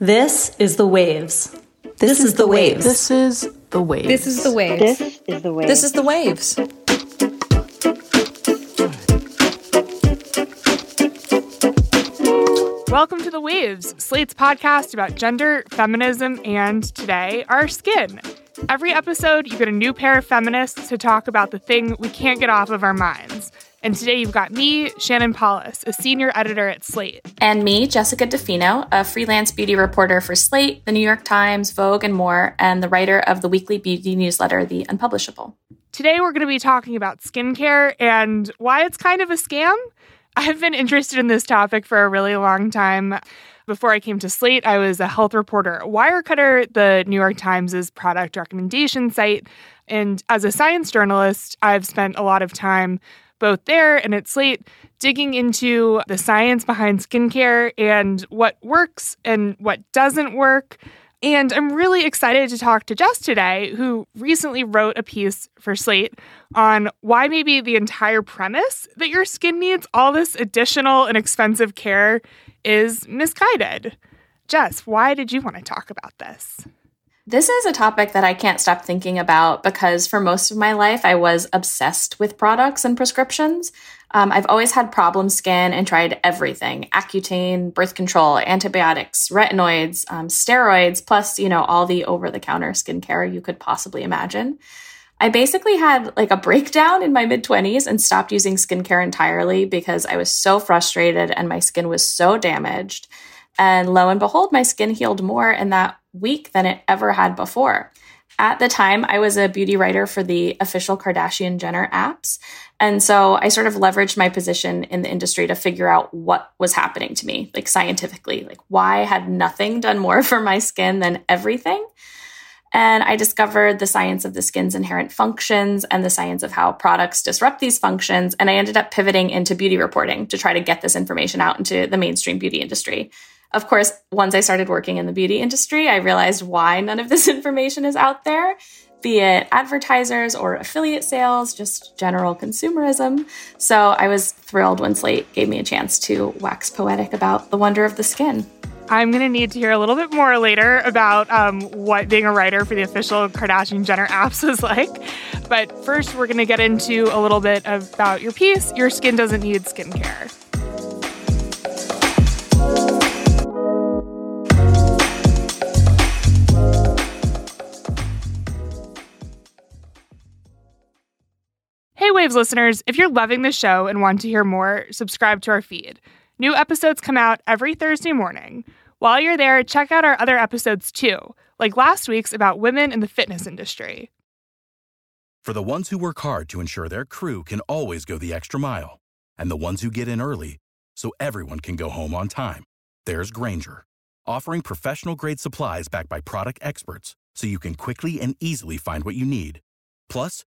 This is the waves. This, is the waves. This is the waves. This is the waves. This is the way. This is the waves. Welcome to The Waves, Slate's podcast about gender, feminism, and today, our skin. Every episode, you get a new pair of feminists to talk about the thing we can't get off of our minds. And today, you've got me, Shannon Palus, a senior editor at Slate. And me, Jessica DeFino, a freelance beauty reporter for Slate, the New York Times, Vogue, and more, and the writer of the weekly beauty newsletter, The Unpublishable. Today, we're going to be talking about skincare and why it's kind of a scam. I've been interested in this topic for a really long time. Before I came to Slate, I was a health reporter at Wirecutter, the New York Times' product recommendation site. And as a science journalist, I've spent a lot of time both there and at Slate digging into the science behind skincare and what works and what doesn't work. And I'm really excited to talk to Jess today, who recently wrote a piece for Slate on why maybe the entire premise that your skin needs all this additional and expensive care is misguided. Jess, why did you want to talk about this? This is a topic that I can't stop thinking about because for most of my life, I was obsessed with products and prescriptions. Um, I've always had problem skin and tried everything Accutane, birth control, antibiotics, retinoids, um, steroids, plus, you know, all the over the counter skincare you could possibly imagine. I basically had like a breakdown in my mid 20s and stopped using skincare entirely because I was so frustrated and my skin was so damaged. And lo and behold, my skin healed more in that week than it ever had before. At the time, I was a beauty writer for the official Kardashian Jenner apps. And so I sort of leveraged my position in the industry to figure out what was happening to me, like scientifically, like why had nothing done more for my skin than everything. And I discovered the science of the skin's inherent functions and the science of how products disrupt these functions. And I ended up pivoting into beauty reporting to try to get this information out into the mainstream beauty industry. Of course, once I started working in the beauty industry, I realized why none of this information is out there, be it advertisers or affiliate sales, just general consumerism. So I was thrilled when Slate gave me a chance to wax poetic about the wonder of the skin. I'm going to need to hear a little bit more later about um, what being a writer for the official Kardashian Jenner apps is like. But first, we're going to get into a little bit about your piece Your Skin Doesn't Need Skincare. Waves listeners, if you're loving the show and want to hear more, subscribe to our feed. New episodes come out every Thursday morning. While you're there, check out our other episodes too, like last week's about women in the fitness industry. For the ones who work hard to ensure their crew can always go the extra mile, and the ones who get in early so everyone can go home on time, there's Grainger, offering professional grade supplies backed by product experts so you can quickly and easily find what you need. Plus,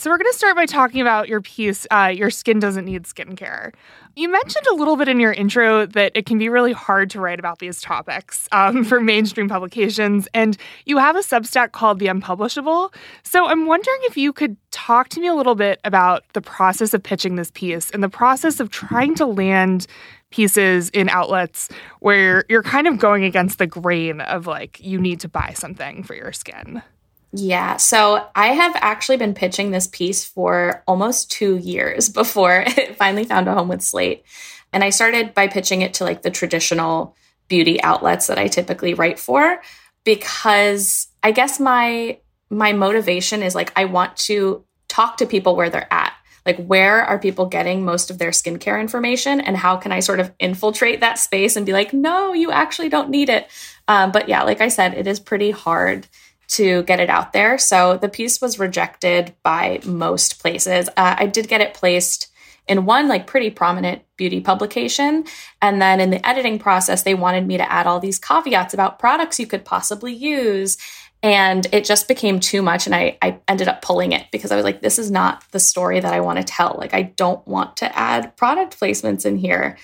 So, we're going to start by talking about your piece, uh, Your Skin Doesn't Need Skincare. You mentioned a little bit in your intro that it can be really hard to write about these topics um, for mainstream publications, and you have a Substack called The Unpublishable. So, I'm wondering if you could talk to me a little bit about the process of pitching this piece and the process of trying to land pieces in outlets where you're kind of going against the grain of like, you need to buy something for your skin. Yeah. So I have actually been pitching this piece for almost two years before it finally found a home with Slate. And I started by pitching it to like the traditional beauty outlets that I typically write for because I guess my my motivation is like I want to talk to people where they're at. Like where are people getting most of their skincare information and how can I sort of infiltrate that space and be like, no, you actually don't need it. Um, but yeah, like I said, it is pretty hard to get it out there. So the piece was rejected by most places. Uh, I did get it placed in one like pretty prominent beauty publication and then in the editing process they wanted me to add all these caveats about products you could possibly use and it just became too much and I, I ended up pulling it because i was like this is not the story that i want to tell like i don't want to add product placements in here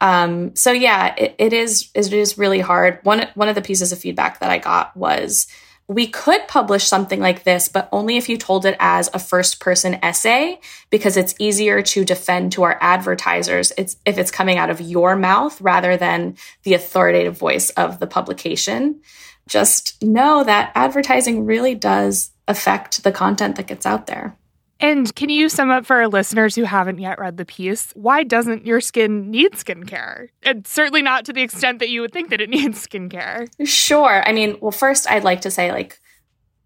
Um, so yeah, it, it is it is really hard. One one of the pieces of feedback that I got was we could publish something like this, but only if you told it as a first person essay, because it's easier to defend to our advertisers it's, if it's coming out of your mouth rather than the authoritative voice of the publication. Just know that advertising really does affect the content that gets out there. And can you sum up for our listeners who haven't yet read the piece? Why doesn't your skin need skincare? And certainly not to the extent that you would think that it needs skincare. Sure. I mean, well, first, I'd like to say, like,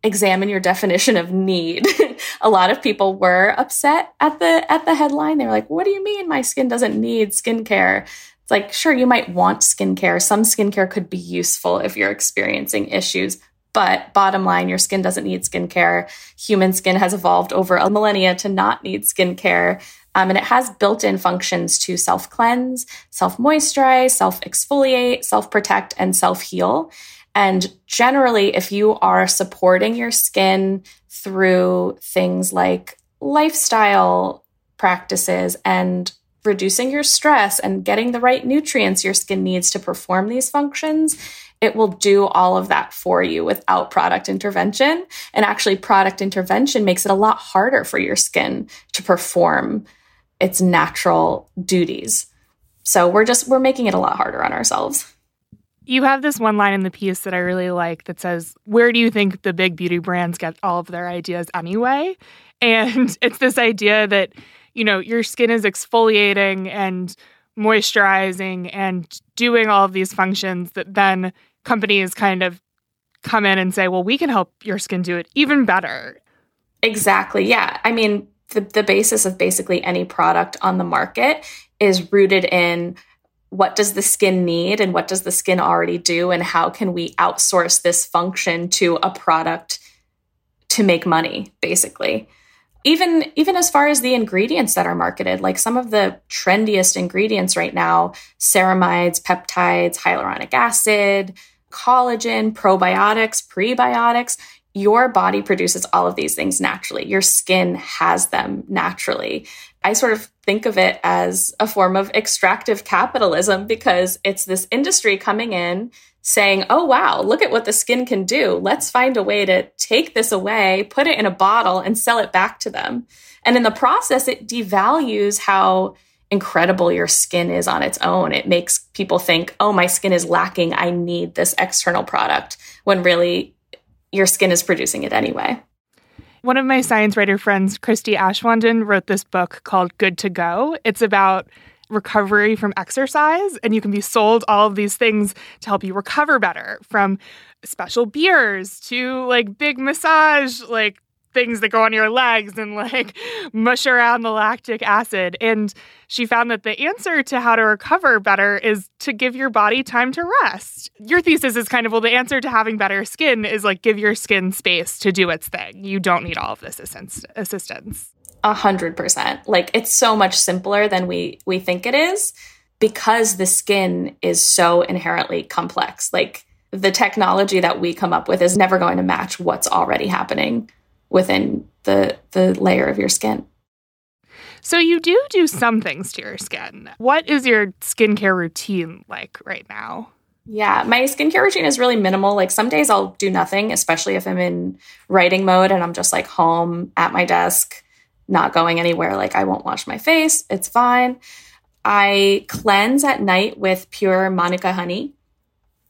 examine your definition of need. a lot of people were upset at the at the headline. They were like, "What do you mean my skin doesn't need skincare?" It's like, sure, you might want skincare. Some skincare could be useful if you're experiencing issues, but bottom line, your skin doesn't need skincare. Human skin has evolved over a millennia to not need skincare. Um, and it has built in functions to self cleanse, self moisturize, self exfoliate, self protect, and self heal. And generally, if you are supporting your skin through things like lifestyle practices and reducing your stress and getting the right nutrients your skin needs to perform these functions, it will do all of that for you without product intervention. And actually, product intervention makes it a lot harder for your skin to perform its natural duties. So we're just, we're making it a lot harder on ourselves. You have this one line in the piece that I really like that says, Where do you think the big beauty brands get all of their ideas anyway? And it's this idea that, you know, your skin is exfoliating and moisturizing and doing all of these functions that then companies kind of come in and say, well, we can help your skin do it even better. Exactly. Yeah. I mean, the, the basis of basically any product on the market is rooted in what does the skin need and what does the skin already do and how can we outsource this function to a product to make money basically even even as far as the ingredients that are marketed like some of the trendiest ingredients right now ceramides peptides hyaluronic acid collagen probiotics prebiotics your body produces all of these things naturally your skin has them naturally i sort of think of it as a form of extractive capitalism because it's this industry coming in saying, oh, wow, look at what the skin can do. Let's find a way to take this away, put it in a bottle, and sell it back to them. And in the process, it devalues how incredible your skin is on its own. It makes people think, oh, my skin is lacking. I need this external product, when really your skin is producing it anyway. One of my science writer friends, Christie Aschwanden, wrote this book called Good to Go. It's about recovery from exercise, and you can be sold all of these things to help you recover better from special beers to like big massage, like things that go on your legs and like mush around the lactic acid. And she found that the answer to how to recover better is to give your body time to rest. Your thesis is kind of well, the answer to having better skin is like give your skin space to do its thing. You don't need all of this assistance. A hundred percent. Like it's so much simpler than we we think it is because the skin is so inherently complex. Like the technology that we come up with is never going to match what's already happening within the the layer of your skin. So you do do some things to your skin. What is your skincare routine like right now? Yeah, my skincare routine is really minimal. Like some days I'll do nothing, especially if I'm in writing mode and I'm just like home at my desk, not going anywhere. Like I won't wash my face. It's fine. I cleanse at night with pure Manuka honey.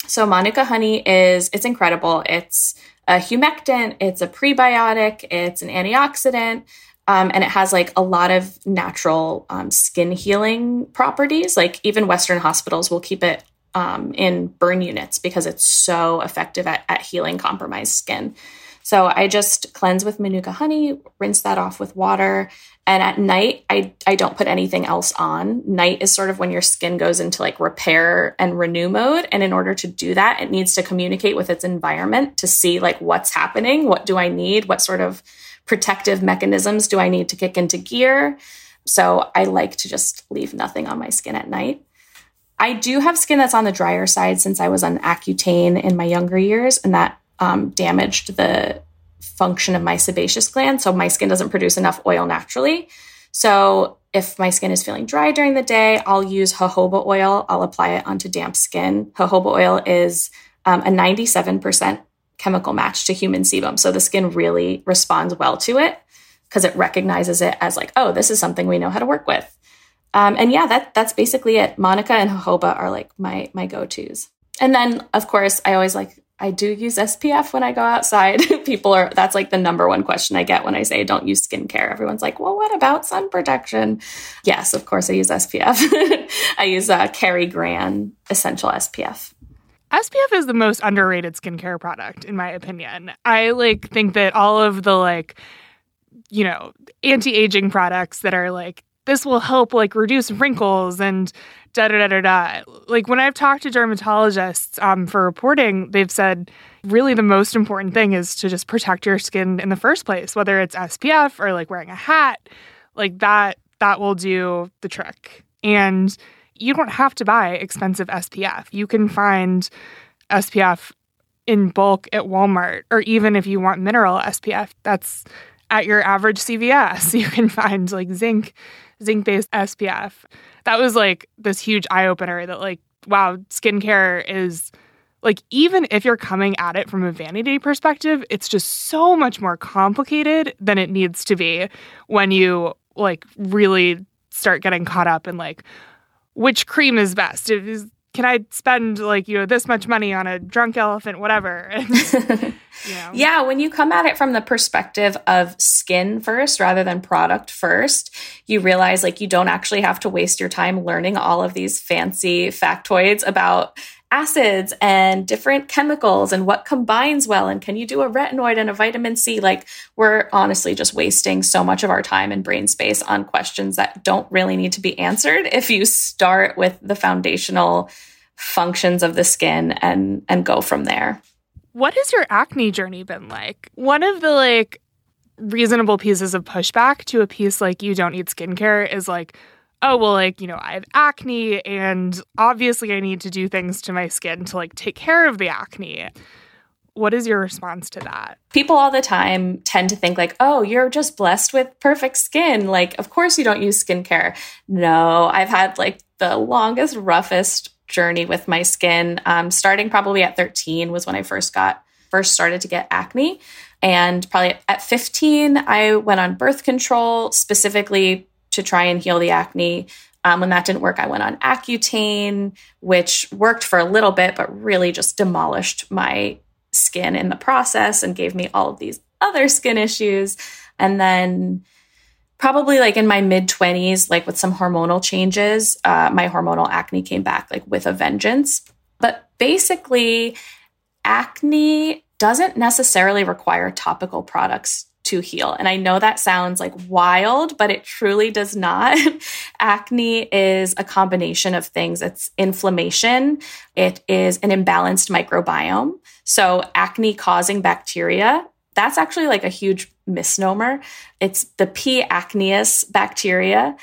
So Manuka honey is it's incredible. It's a humectant, it's a prebiotic, it's an antioxidant, um, and it has like a lot of natural um, skin healing properties. Like even Western hospitals will keep it um, in burn units because it's so effective at, at healing compromised skin. So I just cleanse with Manuka honey, rinse that off with water. And at night, I, I don't put anything else on. Night is sort of when your skin goes into like repair and renew mode. And in order to do that, it needs to communicate with its environment to see like what's happening. What do I need? What sort of protective mechanisms do I need to kick into gear? So I like to just leave nothing on my skin at night. I do have skin that's on the drier side since I was on Accutane in my younger years, and that um, damaged the function of my sebaceous gland. So my skin doesn't produce enough oil naturally. So if my skin is feeling dry during the day, I'll use jojoba oil. I'll apply it onto damp skin. Jojoba oil is um, a 97% chemical match to human sebum. So the skin really responds well to it because it recognizes it as like, oh, this is something we know how to work with. Um, and yeah, that that's basically it. Manuka and jojoba are like my my go tos. And then of course, I always like I do use SPF when I go outside. People are, that's like the number one question I get when I say don't use skincare. Everyone's like, well, what about sun protection? Yes, of course, I use SPF. I use uh, Kari Gran Essential SPF. SPF is the most underrated skincare product, in my opinion. I like think that all of the like, you know, anti aging products that are like, this will help like reduce wrinkles and da da da da da. Like when I've talked to dermatologists um, for reporting, they've said really the most important thing is to just protect your skin in the first place, whether it's SPF or like wearing a hat, like that. That will do the trick. And you don't have to buy expensive SPF. You can find SPF in bulk at Walmart, or even if you want mineral SPF, that's at your average CVS. You can find like zinc, zinc based SPF that was like this huge eye opener that like wow, skincare is like even if you're coming at it from a vanity perspective, it's just so much more complicated than it needs to be when you like really start getting caught up in like which cream is best. Is, can I spend like you know this much money on a drunk elephant, whatever? And, you know. yeah, when you come at it from the perspective of skin first rather than product first, you realize like you don't actually have to waste your time learning all of these fancy factoids about acids and different chemicals and what combines well and can you do a retinoid and a vitamin C like we're honestly just wasting so much of our time and brain space on questions that don't really need to be answered if you start with the foundational functions of the skin and and go from there. What has your acne journey been like? One of the like reasonable pieces of pushback to a piece like you don't need skincare is like oh well like you know i have acne and obviously i need to do things to my skin to like take care of the acne what is your response to that people all the time tend to think like oh you're just blessed with perfect skin like of course you don't use skincare no i've had like the longest roughest journey with my skin um, starting probably at 13 was when i first got first started to get acne and probably at 15 i went on birth control specifically to try and heal the acne. Um, when that didn't work, I went on Accutane, which worked for a little bit, but really just demolished my skin in the process and gave me all of these other skin issues. And then, probably like in my mid 20s, like with some hormonal changes, uh, my hormonal acne came back like with a vengeance. But basically, acne doesn't necessarily require topical products to heal. And I know that sounds like wild, but it truly does not. Acne is a combination of things. It's inflammation. It is an imbalanced microbiome. So acne causing bacteria, that's actually like a huge misnomer. It's the P. acnes bacteria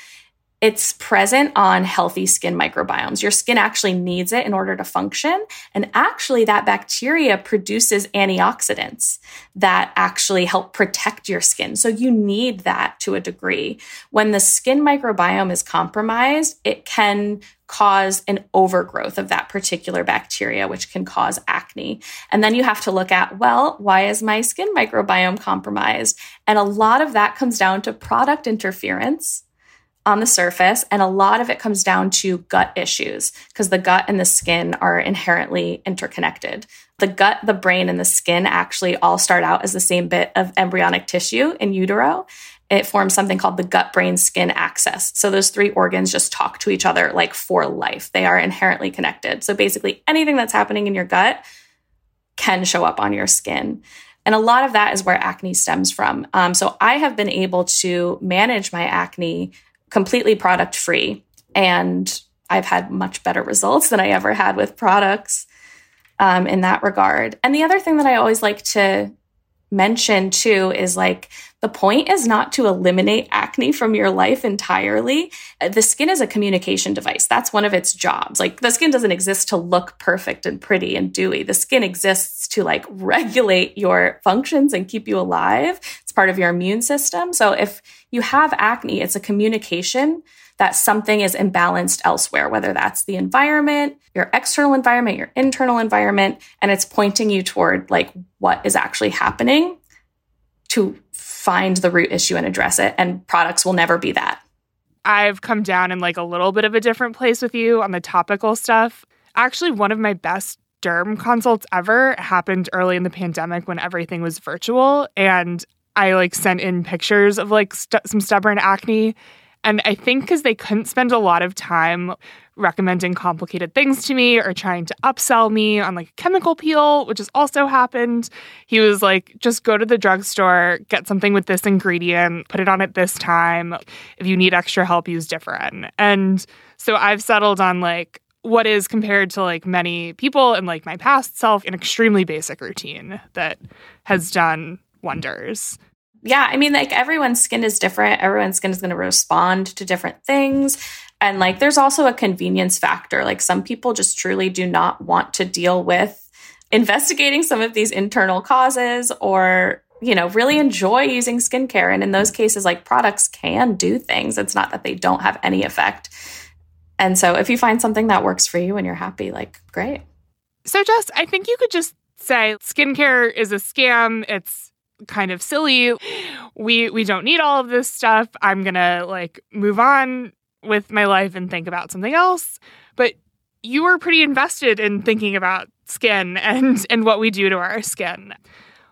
it's present on healthy skin microbiomes. Your skin actually needs it in order to function. And actually, that bacteria produces antioxidants that actually help protect your skin. So you need that to a degree. When the skin microbiome is compromised, it can cause an overgrowth of that particular bacteria, which can cause acne. And then you have to look at, well, why is my skin microbiome compromised? And a lot of that comes down to product interference on the surface. And a lot of it comes down to gut issues because the gut and the skin are inherently interconnected. The gut, the brain, and the skin actually all start out as the same bit of embryonic tissue in utero. It forms something called the gut brain skin axis. So those three organs just talk to each other like for life. They are inherently connected. So basically, anything that's happening in your gut can show up on your skin. And a lot of that is where acne stems from. Um, so I have been able to manage my acne completely product free. And I've had much better results than I ever had with products um, in that regard. And the other thing that I always like to mention too is like the point is not to eliminate acne from your life entirely. The skin is a communication device. That's one of its jobs. Like the skin doesn't exist to look perfect and pretty and dewy. The skin exists to like regulate your functions and keep you alive. It's part of your immune system. So if you have acne, it's a communication that something is imbalanced elsewhere, whether that's the environment, your external environment, your internal environment, and it's pointing you toward like what is actually happening to find the root issue and address it. And products will never be that. I've come down in like a little bit of a different place with you on the topical stuff. Actually, one of my best derm consults ever happened early in the pandemic when everything was virtual. And I like sent in pictures of like st- some stubborn acne and I think because they couldn't spend a lot of time recommending complicated things to me or trying to upsell me on like a chemical peel, which has also happened. He was like, just go to the drugstore, get something with this ingredient, put it on at this time. If you need extra help, use different. And so I've settled on like, what is compared to like many people and like my past self an extremely basic routine that has done wonders yeah, I mean, like everyone's skin is different. Everyone's skin is going to respond to different things. And like, there's also a convenience factor. Like, some people just truly do not want to deal with investigating some of these internal causes or, you know, really enjoy using skincare. And in those cases, like, products can do things. It's not that they don't have any effect. And so, if you find something that works for you and you're happy, like, great. So, Jess, I think you could just say skincare is a scam. It's kind of silly. We we don't need all of this stuff. I'm going to like move on with my life and think about something else. But you were pretty invested in thinking about skin and and what we do to our skin.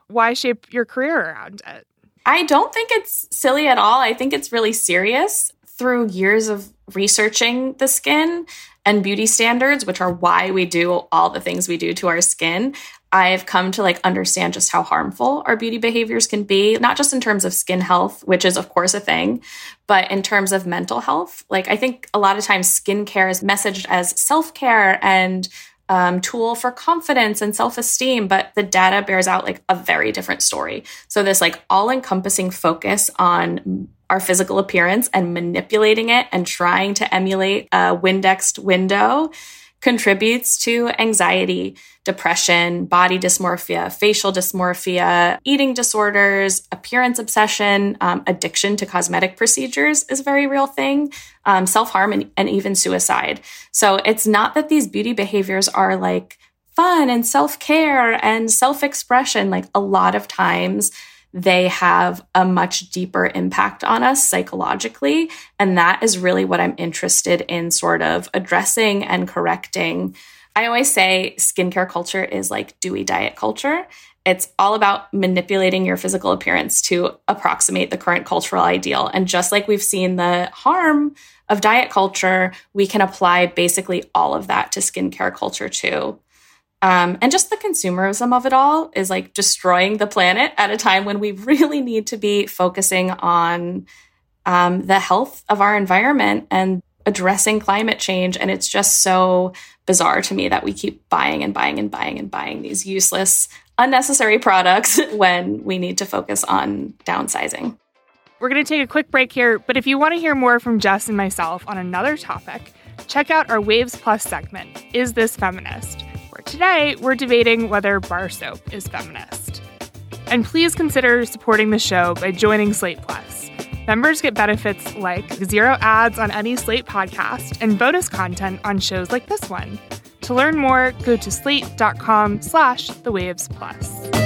Why shape your career around it? I don't think it's silly at all. I think it's really serious. Through years of researching the skin and beauty standards, which are why we do all the things we do to our skin, I've come to like understand just how harmful our beauty behaviors can be, not just in terms of skin health, which is of course a thing, but in terms of mental health. Like I think a lot of times skincare is messaged as self-care and um, tool for confidence and self-esteem, but the data bears out like a very different story. So this like all-encompassing focus on our physical appearance and manipulating it and trying to emulate a Windexed window contributes to anxiety, depression, body dysmorphia, facial dysmorphia, eating disorders, appearance obsession, um, addiction to cosmetic procedures is a very real thing, um, self harm, and, and even suicide. So it's not that these beauty behaviors are like fun and self care and self expression. Like a lot of times, they have a much deeper impact on us psychologically. And that is really what I'm interested in sort of addressing and correcting. I always say skincare culture is like dewy diet culture. It's all about manipulating your physical appearance to approximate the current cultural ideal. And just like we've seen the harm of diet culture, we can apply basically all of that to skincare culture too. Um, and just the consumerism of it all is like destroying the planet at a time when we really need to be focusing on um, the health of our environment and addressing climate change. And it's just so bizarre to me that we keep buying and buying and buying and buying these useless, unnecessary products when we need to focus on downsizing. We're going to take a quick break here, but if you want to hear more from Jess and myself on another topic, check out our Waves Plus segment, Is This Feminist? Today, we're debating whether bar soap is feminist. And please consider supporting the show by joining Slate Plus. Members get benefits like zero ads on any Slate podcast and bonus content on shows like this one. To learn more, go to slate.com slash the waves plus.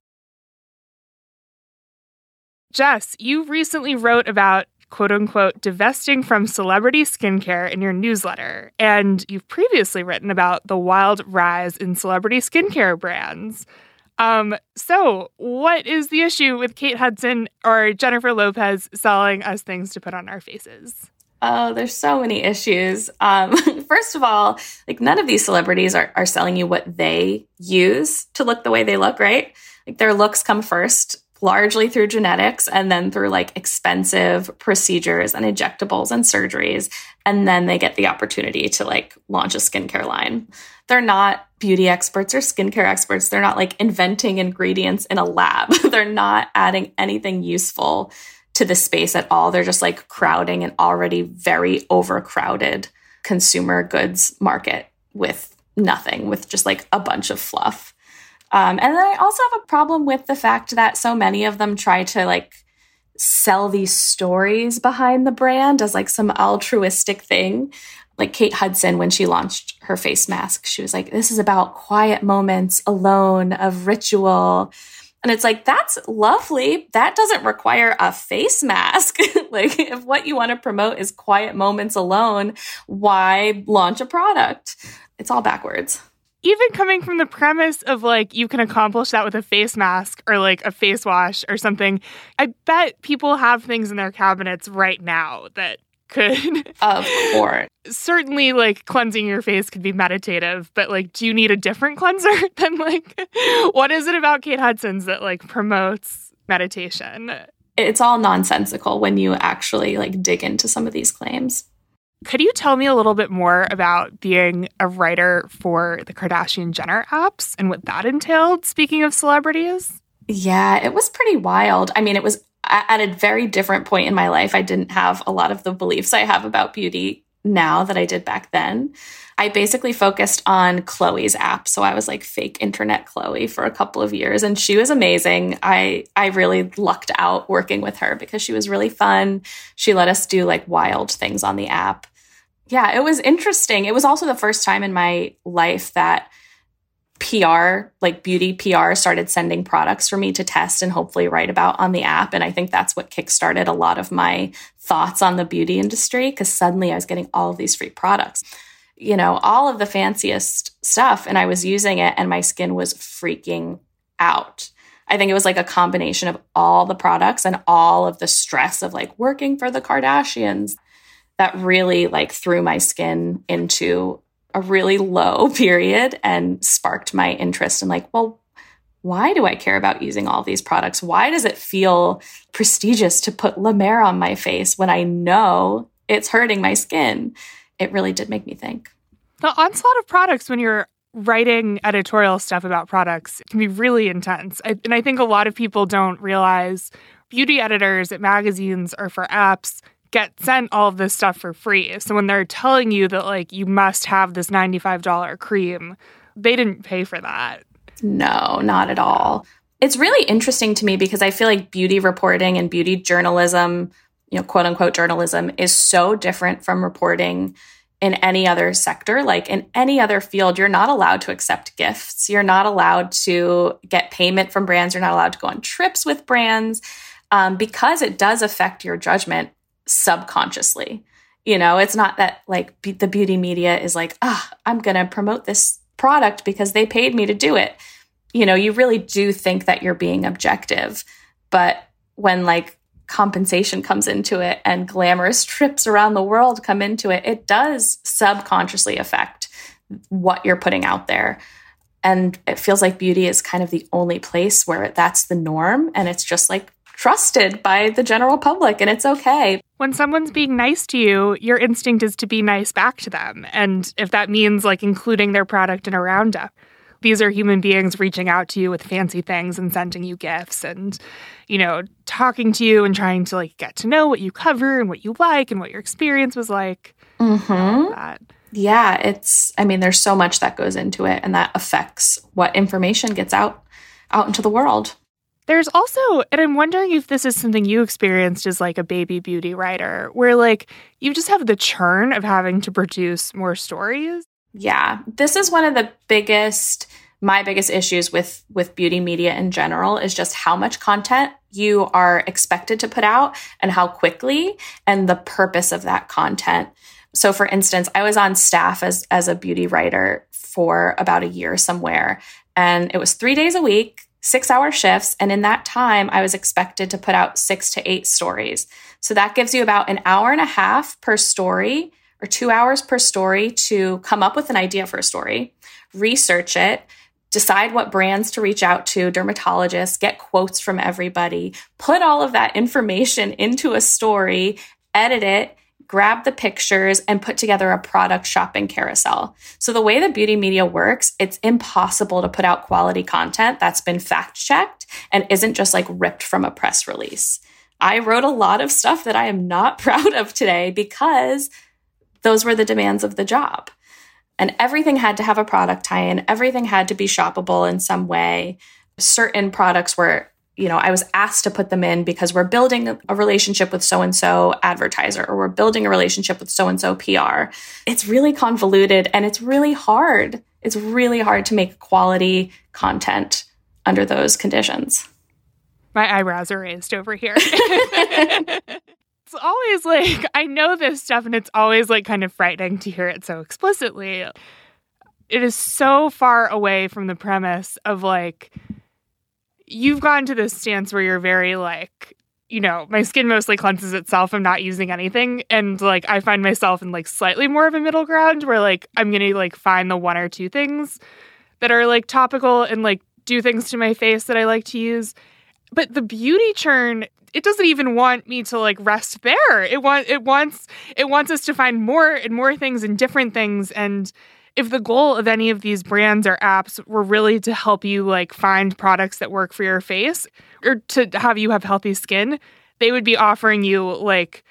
Jess, you recently wrote about quote unquote divesting from celebrity skincare in your newsletter. And you've previously written about the wild rise in celebrity skincare brands. Um, so, what is the issue with Kate Hudson or Jennifer Lopez selling us things to put on our faces? Oh, there's so many issues. Um, first of all, like none of these celebrities are, are selling you what they use to look the way they look, right? Like their looks come first, largely through genetics and then through like expensive procedures and injectables and surgeries. And then they get the opportunity to like launch a skincare line. They're not beauty experts or skincare experts. They're not like inventing ingredients in a lab. They're not adding anything useful to the space at all. They're just like crowding an already very overcrowded consumer goods market with nothing, with just like a bunch of fluff. Um, and then I also have a problem with the fact that so many of them try to like sell these stories behind the brand as like some altruistic thing. Like Kate Hudson, when she launched her face mask, she was like, This is about quiet moments alone of ritual and it's like, that's lovely. That doesn't require a face mask. like, if what you want to promote is quiet moments alone, why launch a product? It's all backwards. Even coming from the premise of like, you can accomplish that with a face mask or like a face wash or something, I bet people have things in their cabinets right now that could of course. certainly like cleansing your face could be meditative but like do you need a different cleanser than like what is it about kate hudson's that like promotes meditation? It's all nonsensical when you actually like dig into some of these claims could you tell me a little bit more about being a writer for the kardashian jenner apps and what that entailed speaking of celebrities yeah it was pretty wild i mean it was at a very different point in my life, I didn't have a lot of the beliefs I have about beauty now that I did back then. I basically focused on Khloe's app. So I was like fake internet Khloe for a couple of years and she was amazing. I I really lucked out working with her because she was really fun. She let us do like wild things on the app. Yeah, it was interesting. It was also the first time in my life that PR, like beauty PR, started sending products for me to test and hopefully write about on the app. And I think that's what kickstarted a lot of my thoughts on the beauty industry because suddenly I was getting all of these free products, you know, all of the fanciest stuff. And I was using it and my skin was freaking out. I think it was like a combination of all the products and all of the stress of like working for the Kardashians that really like threw my skin into a really low period and sparked my interest in like, well, why do I care about using all these products? Why does it feel prestigious to put La Mer on my face when I know it's hurting my skin? It really did make me think. The onslaught of products when you're writing editorial stuff about products can be really intense. I, and I think a lot of people don't realize beauty editors at magazines or for apps get sent all of this stuff for free. So when they're telling you that like you must have this $95 cream, they didn't pay for that. No, not at all. It's really interesting to me because I feel like beauty reporting and beauty journalism, you know, quote unquote journalism is so different from reporting in any other sector. Like in any other field, you're not allowed to accept gifts. You're not allowed to get payment from brands. You're not allowed to go on trips with brands um, because it does affect your judgment subconsciously. You know, it's not that like be- the beauty media is like, ah, oh, I'm going to promote this product because they paid me to do it. You know, you really do think that you're being objective. But when like compensation comes into it and glamorous trips around the world come into it, it does subconsciously affect what you're putting out there. And it feels like beauty is kind of the only place where that's the norm. And it's just like trusted by the general public and it's okay. When someone's being nice to you, your instinct is to be nice back to them. And if that means like including their product in a roundup, these are human beings reaching out to you with fancy things and sending you gifts and, you know, talking to you and trying to like get to know what you cover and what you like and what your experience was like. Mm-hmm. Yeah, it's, I mean, there's so much that goes into it and that affects what information gets out out into the world. There's also, and I'm wondering if this is something you experienced as like a baby beauty writer, where like you just have the churn of having to produce more stories. Yeah, this is one of the biggest, my biggest issues with with beauty media in general is just how much content you are expected to put out and how quickly and the purpose of that content. So for instance, I was on staff as as a beauty writer for about a year somewhere and it was 3 days a week, 6-hour shifts and in that time I was expected to put out 6 to 8 stories. So that gives you about an hour and a half per story or 2 hours per story to come up with an idea for a story, research it, decide what brands to reach out to, dermatologists, get quotes from everybody, put all of that information into a story, edit it, grab the pictures, and put together a product shopping carousel. So, the way the beauty media works, it's impossible to put out quality content that's been fact checked and isn't just like ripped from a press release. I wrote a lot of stuff that I am not proud of today because those were the demands of the job. And everything had to have a product tie in, everything had to be shoppable in some way. Certain products were, you know, I was asked to put them in because we're building a relationship with so and so advertiser or we're building a relationship with so and so PR. It's really convoluted and it's really hard. It's really hard to make quality content under those conditions. My eyebrows are raised over here. it's always like I know this stuff and it's always like kind of frightening to hear it so explicitly. It is so far away from the premise of like you've gone to this stance where you're very like you know, my skin mostly cleanses itself. I'm not using anything. And like I find myself in like slightly more of a middle ground where like I'm gonna like find the one or two things that are like topical and like do things to my face that I like to use. But the beauty churn it doesn't even want me to like rest there. It want it wants it wants us to find more and more things and different things and if the goal of any of these brands or apps were really to help you like find products that work for your face or to have you have healthy skin, they would be offering you like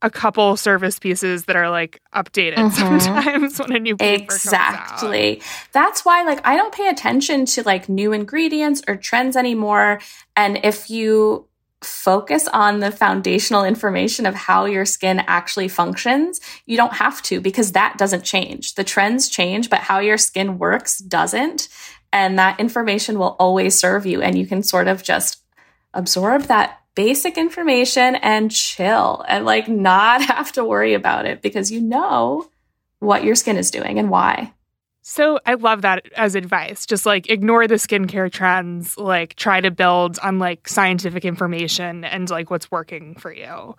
a couple service pieces that are like updated mm-hmm. sometimes when a new paper exactly. that's why like i don't pay attention to like new ingredients or trends anymore. And if you focus on the foundational information of how your skin actually functions, you don't have to because that doesn't change. The trends change, but how your skin works doesn't. And that information will always serve you. And you can sort of just absorb that basic information and chill and like not have to worry about it because you know what your skin is doing and why. So I love that as advice. Just like ignore the skincare trends, like try to build on like scientific information and like what's working for you.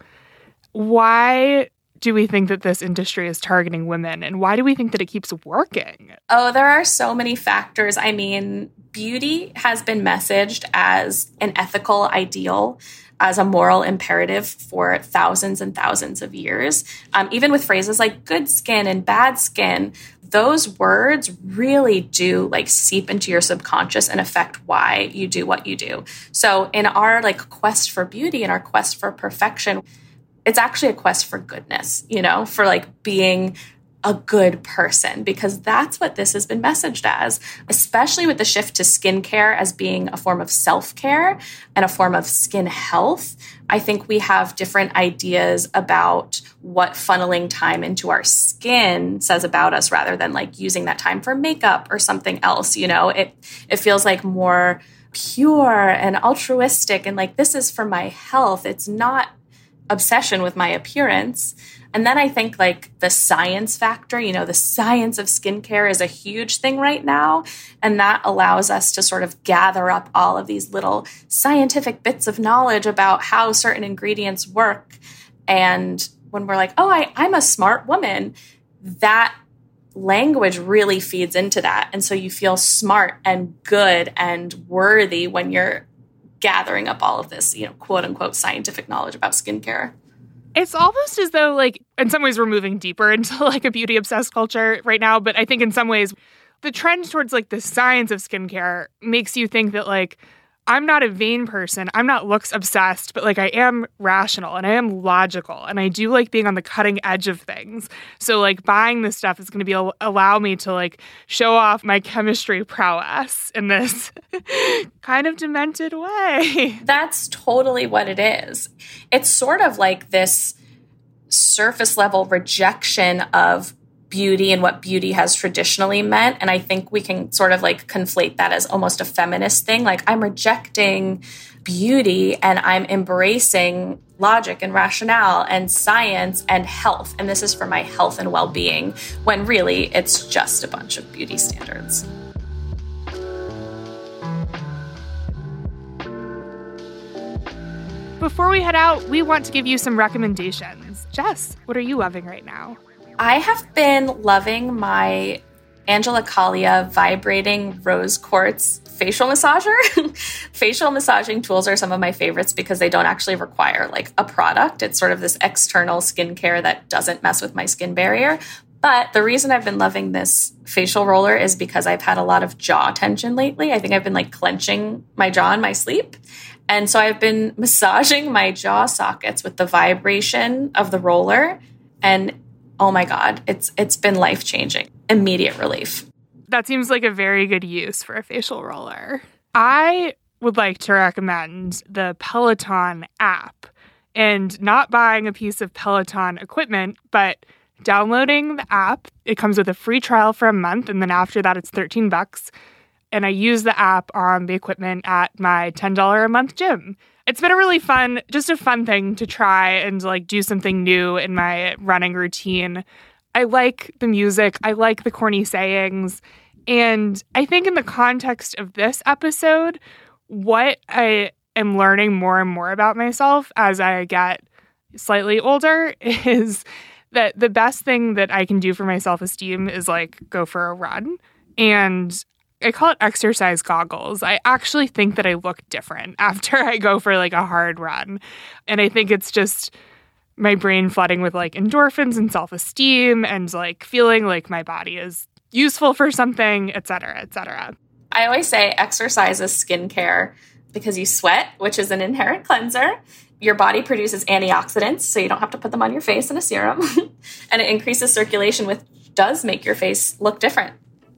Why do we think that this industry is targeting women and why do we think that it keeps working? Oh, there are so many factors. I mean, beauty has been messaged as an ethical ideal as a moral imperative for thousands and thousands of years. Um, even with phrases like good skin and bad skin, those words really do like seep into your subconscious and affect why you do what you do. So in our like quest for beauty and our quest for perfection, it's actually a quest for goodness, you know, for like being a good person because that's what this has been messaged as, especially with the shift to skincare as being a form of self care and a form of skin health. I think we have different ideas about what funneling time into our skin says about us rather than like using that time for makeup or something else. You know, it, it feels like more pure and altruistic and like this is for my health. It's not obsession with my appearance. And then I think like the science factor, you know, the science of skincare is a huge thing right now. And that allows us to sort of gather up all of these little scientific bits of knowledge about how certain ingredients work. And when we're like, oh, I, I'm a smart woman, that language really feeds into that. And so you feel smart and good and worthy when you're gathering up all of this, you know, quote unquote scientific knowledge about skincare. It's almost as though, like, in some ways, we're moving deeper into like a beauty obsessed culture right now. But I think in some ways, the trend towards like the science of skincare makes you think that, like, I'm not a vain person. I'm not looks obsessed, but like I am rational and I am logical and I do like being on the cutting edge of things. So like buying this stuff is going to be allow me to like show off my chemistry prowess in this kind of demented way. That's totally what it is. It's sort of like this surface level rejection of beauty and what beauty has traditionally meant. And I think we can sort of like conflate that as almost a feminist thing. Like I'm rejecting beauty and I'm embracing logic and rationale and science and health. And this is for my health and well being, when really it's just a bunch of beauty standards. Before we head out, we want to give you some recommendations. Jess, what are you loving right now? I have been loving my Angela Caglia vibrating rose quartz facial massager. facial massaging tools are some of my favorites because they don't actually require like a product. It's sort of this external skincare that doesn't mess with my skin barrier. But the reason I've been loving this facial roller is because I've had a lot of jaw tension lately. I think I've been like clenching my jaw in my sleep. And so I've been massaging my jaw sockets with the vibration of the roller and oh my god, it's it's been life-changing. Immediate relief. That seems like a very good use for a facial roller. I would like to recommend the Peloton app and not buying a piece of Peloton equipment, but downloading the app. It comes with a free trial for a month and then after that it's 13 bucks and I use the app on the equipment at my $10 a month gym. It's been a really fun, just a fun thing to try and like do something new in my running routine. I like the music, I like the corny sayings. And I think in the context of this episode, what I am learning more and more about myself as I get slightly older is that the best thing that I can do for my self esteem is like go for a run. And I call it exercise goggles. I actually think that I look different after I go for like a hard run. And I think it's just my brain flooding with like endorphins and self-esteem and like feeling like my body is useful for something, et cetera, et cetera. I always say exercise is skincare because you sweat, which is an inherent cleanser. Your body produces antioxidants, so you don't have to put them on your face in a serum. and it increases circulation, which does make your face look different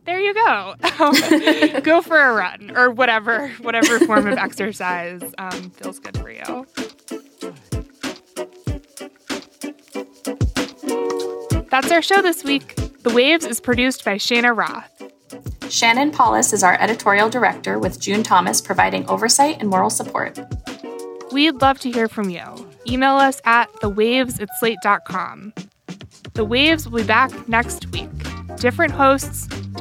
there you go. go for a run or whatever, whatever form of exercise um, feels good for you. That's our show this week. The Waves is produced by Cheyna Roth. Shannon Palus is our editorial director, with June Thomas providing oversight and moral support. We'd love to hear from you. Email us at thewaves at slate.com. The Waves will be back next week. Different hosts,